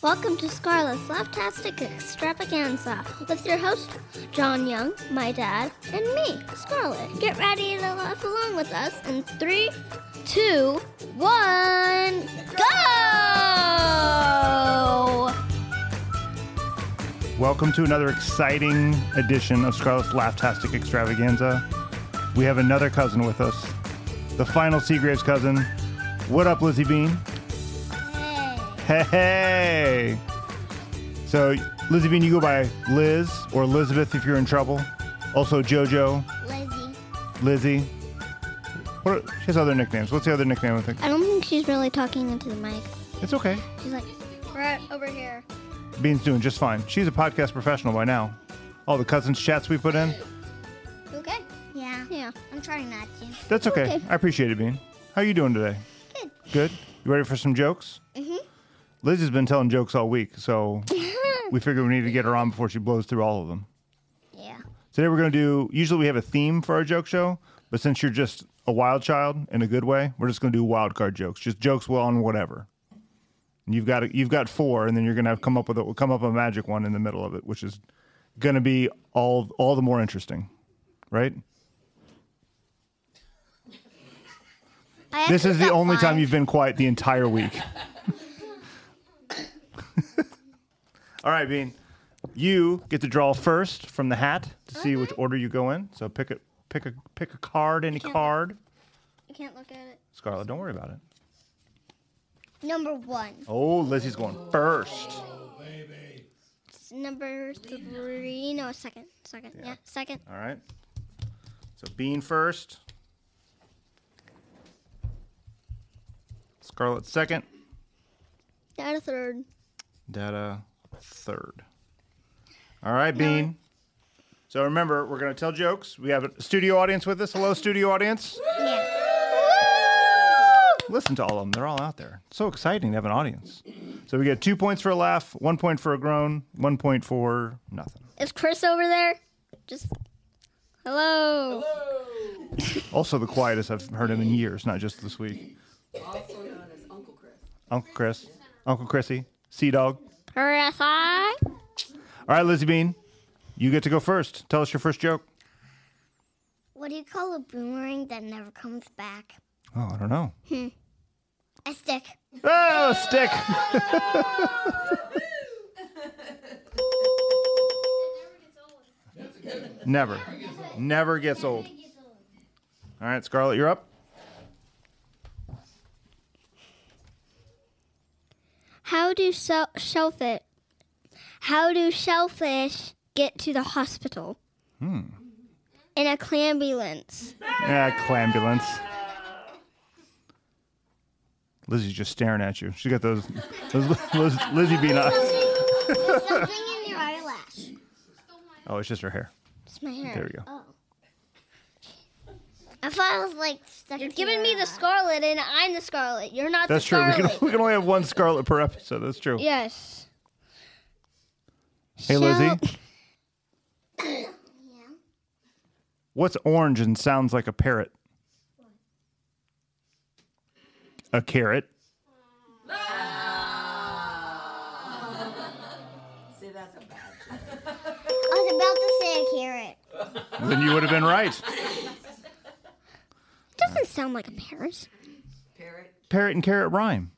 Welcome to Scarlett's Laughtastic Extravaganza with your host, John Young, my dad, and me, Scarlett. Get ready to laugh along with us in three, two, one, go! Welcome to another exciting edition of Scarlett's Laughtastic Extravaganza. We have another cousin with us, the final Seagraves cousin. What up, Lizzie Bean? Hey. Hey, hey! So, Lizzie Bean, you go by Liz or Elizabeth if you're in trouble. Also, JoJo, Lizzie. Lizzie. What are, she has other nicknames. What's the other nickname? I think I don't think she's really talking into the mic. it's okay. She's like, right over here. Bean's doing just fine. She's a podcast professional by now. All the cousins chats we put in. Okay? Yeah. Yeah. I'm trying not to. That's okay. Okay. I appreciate it, Bean. How are you doing today? Good. Good. You ready for some jokes? Mm-hmm. Liz has been telling jokes all week, so we figured we need to get her on before she blows through all of them. Yeah. Today we're going to do. Usually we have a theme for our joke show, but since you're just a wild child in a good way, we're just going to do wild card jokes, just jokes well on whatever. And you've got you've got four, and then you're going to come up with a, come up a magic one in the middle of it, which is going to be all all the more interesting, right? This is the only time you've been quiet the entire week. All right, Bean. You get to draw first from the hat to see which uh-huh. order you go in. So pick a pick a pick a card, any Can't- card. I can't look at it. Scarlett, don't worry about it. Number one. Oh, Lizzie's going first. Number three. No, second. Second. Yeah, second. All right. So Bean first. Scarlett second. Dad third. Data third. All right, Bean. So remember, we're going to tell jokes. We have a studio audience with us. Hello, studio audience. Yeah. Listen to all of them. They're all out there. So exciting to have an audience. So we get two points for a laugh, one point for a groan, one point for nothing. Is Chris over there? Just hello. Also, the quietest I've heard him in years, not just this week. also known as Uncle Chris. Uncle Chris, Uncle Chrissy, Sea Dog. Chris, All right, Lizzie Bean, you get to go first. Tell us your first joke. What do you call a boomerang that never comes back? Oh, I don't know. Hmm. A stick. Oh, a stick. Never. Never gets old. All right, Scarlett, you're up. How do shell- shellfish? How do shellfish get to the hospital? Hmm. In a clambulance. Yeah, clambulance. Lizzie's just staring at you. She got those, those Liz, Lizzie Bean eyes. Something in your eyelash. Oh, it's just her hair. It's my hair. There we go. Oh. I thought I was like stuck. You're giving me the scarlet, and I'm the scarlet. You're not That's the true. We scarlet. can, we can only have one Scarlett per episode. That's true. Yes. Hey, Lizzie. yeah. What's orange and sounds like a parrot? A carrot. See, that's a bad I was about to say a carrot. Then you would have been right. Doesn't sound like a parrot. parrot. Parrot and carrot rhyme.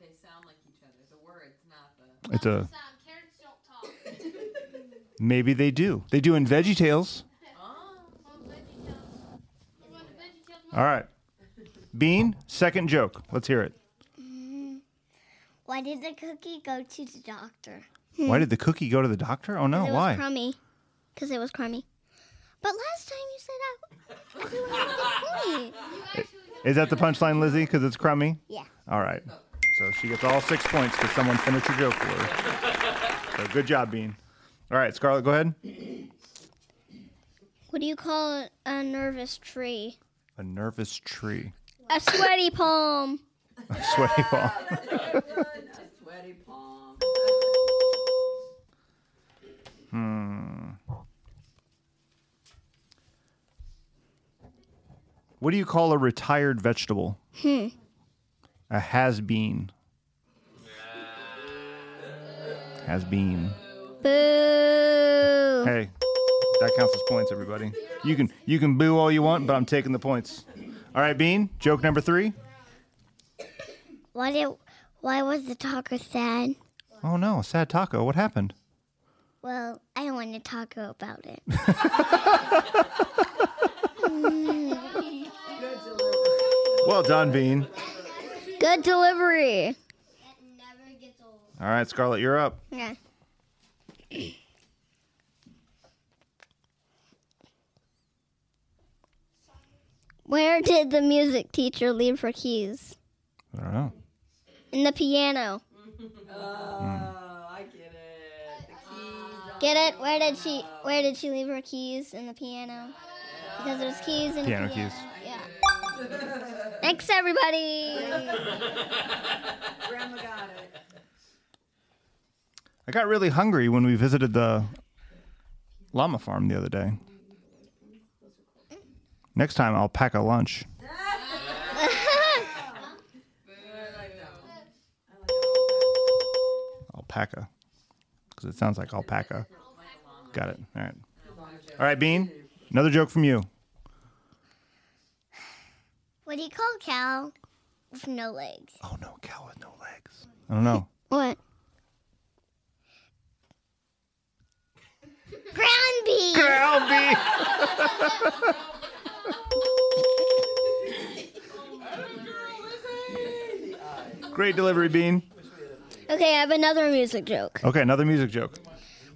They sound like each other. The words, not the. It's a. Maybe they do. They do in Veggie Tales. All right. Bean, second joke. Let's hear it. Mm, why did the cookie go to the doctor? Why did the cookie go to the doctor? Oh no, it why? was crummy. Because it was crummy. But last time you said I, everyone was crummy. Is that the punchline, Lizzie? Because it's crummy? Yeah. All right. So she gets all six points because someone finished her joke for her. So good job, Bean. All right, Scarlett, go ahead. What do you call a nervous tree? A nervous tree. A sweaty palm. A sweaty ball. A sweaty palm. Hmm. What do you call a retired vegetable? Hmm. A has been. Has been. Boo. Hey, that counts as points, everybody. You can you can boo all you want, but I'm taking the points. All right, Bean. Joke number three. Why did? Why was the taco sad? Oh no, a sad taco. What happened? Well, I don't want to talk about it. Well done, Bean. Good delivery. All right, Scarlett, you're up. Yeah. Where did the music teacher leave her keys? I don't know. In the piano. Oh, I get it. The keys. Get it? Where did she where did she leave her keys in the piano? Because there's keys in Piano the piano. keys. Yeah. Thanks everybody. Grandma got it. I got really hungry when we visited the llama farm the other day. Next time, I'll pack a lunch. Alpaca. Because it sounds like alpaca. Got it. All right. All right, Bean. Another joke from you. What do you call a cow with no legs? Oh, no. Cow with no legs. I don't know. What? Ground beef. Ground beef. Great delivery, Bean. Okay, I have another music joke. Okay, another music joke.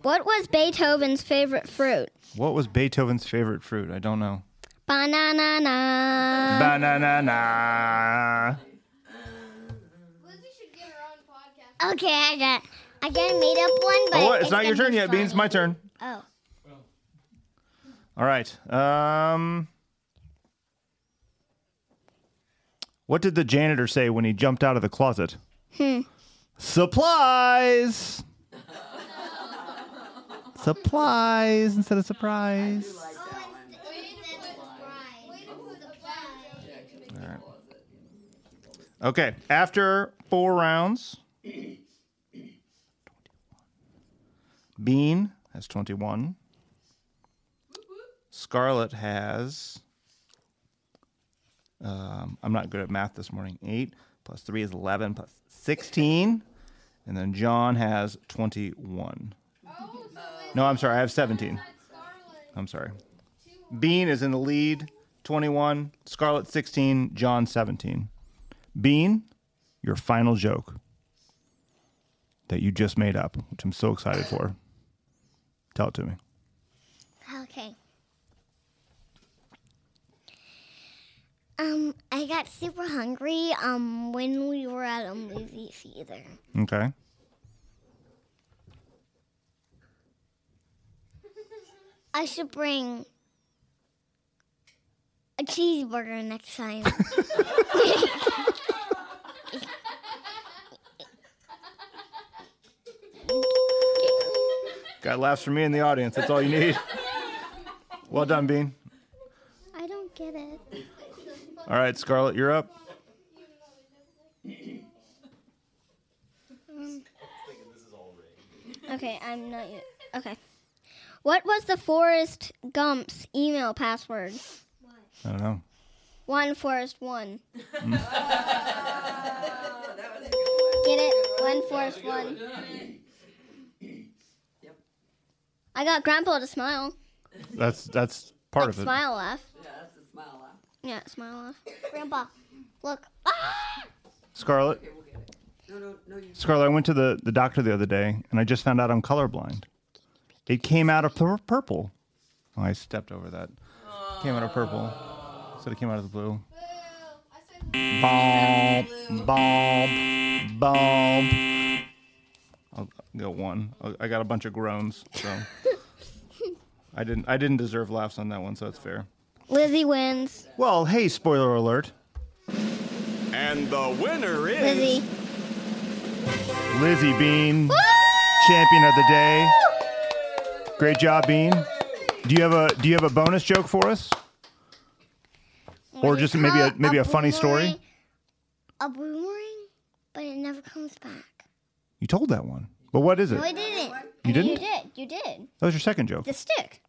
What was Beethoven's favorite fruit? What was Beethoven's favorite fruit? I don't know. Banana. Banana. Okay, I got. I got a made up one, but Oh, what? It's not your turn yet, Beans. My turn. Oh. All right. Um, what did the janitor say when he jumped out of the closet? Hmm. Supplies. Supplies instead of surprise. Like that one. Okay. After four rounds, Bean has 21. Scarlett has. Um, I'm not good at math this morning. 8 plus 3 is 11 plus 16. And then John has 21. No, I'm sorry. I have 17. I'm sorry. Bean is in the lead, 21. Scarlett, 16. John, 17. Bean, your final joke that you just made up, which I'm so excited for. Tell it to me. Okay. Um, I got super hungry um when we were at a movie theater. Okay. I should bring a cheeseburger next time. Got laughs from me in the audience. That's all you need. Well done, Bean. I don't get it. All right, Scarlett, you're up. Um, okay, I'm not yet. Okay. What was the Forrest Gump's email password? I don't know. One Forrest one. That was a good one. Get it? One Forrest one. I got Grandpa to smile. That's that's part like of it. smile laugh. Yeah, that's a smile laugh. Yeah, smile laugh. Grandpa, look. Ah! Scarlett, Okay, we'll. No, no, no. Scarlett, I went to the, the doctor the other day and I just found out I'm colorblind. It came out of pur- purple. Oh, I stepped over that. Came out of purple. So it came out of the blue. Bomb, bomb, bomb. I'll go one. I- I got a bunch of groans, so I didn't. I didn't deserve laughs on that one, so that's fair. Lizzie wins. Well, hey, spoiler alert. And the winner is Lizzie. Lizzie Bean, champion of the day. Great job, Bean. Do you have a Do you have a bonus joke for us? Or just maybe a maybe a funny story? A boomerang, but it never comes back. You told that one. But what is it? No, I didn't. You didn't? You did. You did. That was your second joke. The stick.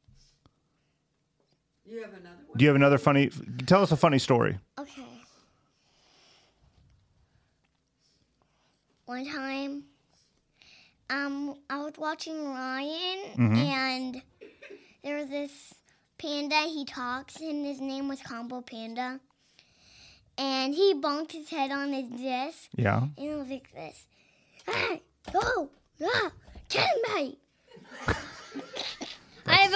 You have another one? Do you have another funny? Tell us a funny story. Okay. One time, um, I was watching Ryan, and there was this panda. He talks, and his name was Combo Panda. And he bonked his head on his disc, Yeah. and it was like this. Hey, go, yeah, get him, mate.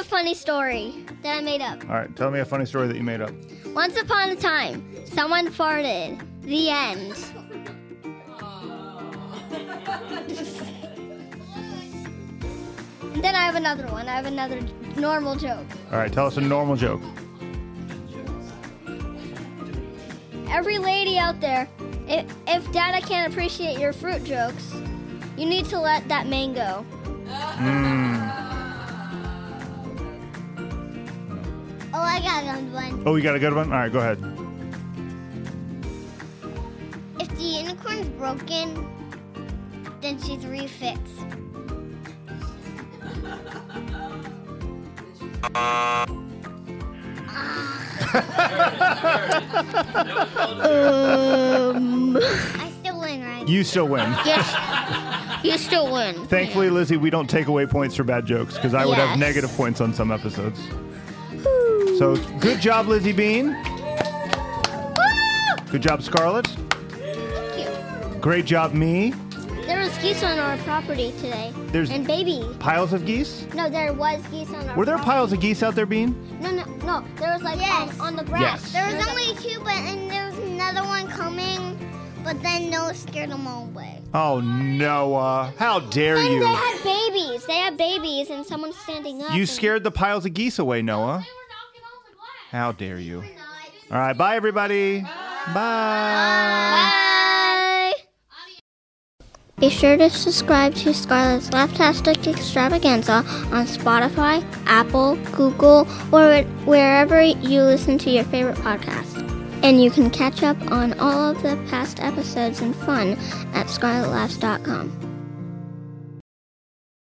I have a funny story that I made up. All right. Tell me a funny story that you made up. Once upon a time, someone farted. The end. And then I have another one. I have another normal joke. All right. Tell us a normal joke. Every lady out there, if, if Dada can't appreciate your fruit jokes, you need to let that man go. Oh, I got another one. Oh, you got a good one. All right. Go ahead. If the unicorn's broken, then she's refixed. um, I still win, right? You still win. Yes. You still win. Thankfully, Lizzie, we don't take away points for bad jokes because I would have Yes. negative points on some episodes. So good job, Lizzie Bean. Good job, Scarlett. Thank you. Great job, me. There was geese on our property today. There's- and baby. Piles of geese. No, there was geese on our. Were there property. piles of geese out there, Bean? No, no, no. There was like Yes. on, on the grass. Yes. There was There's a- only two, but and there was another one coming, but then Noah scared them all away. Oh, Noah. How dare And they you? had babies. They had babies, and someone's standing up. You scared the piles of geese away, Noah. How dare you? All right. Bye, everybody. Bye. Bye. Be sure to subscribe to Scarlett's Laughtastic Extravaganza on Spotify, Apple, Google, or wherever you listen to your favorite podcast. And you can catch up on all of the past episodes and fun at scarlettlaughs.com.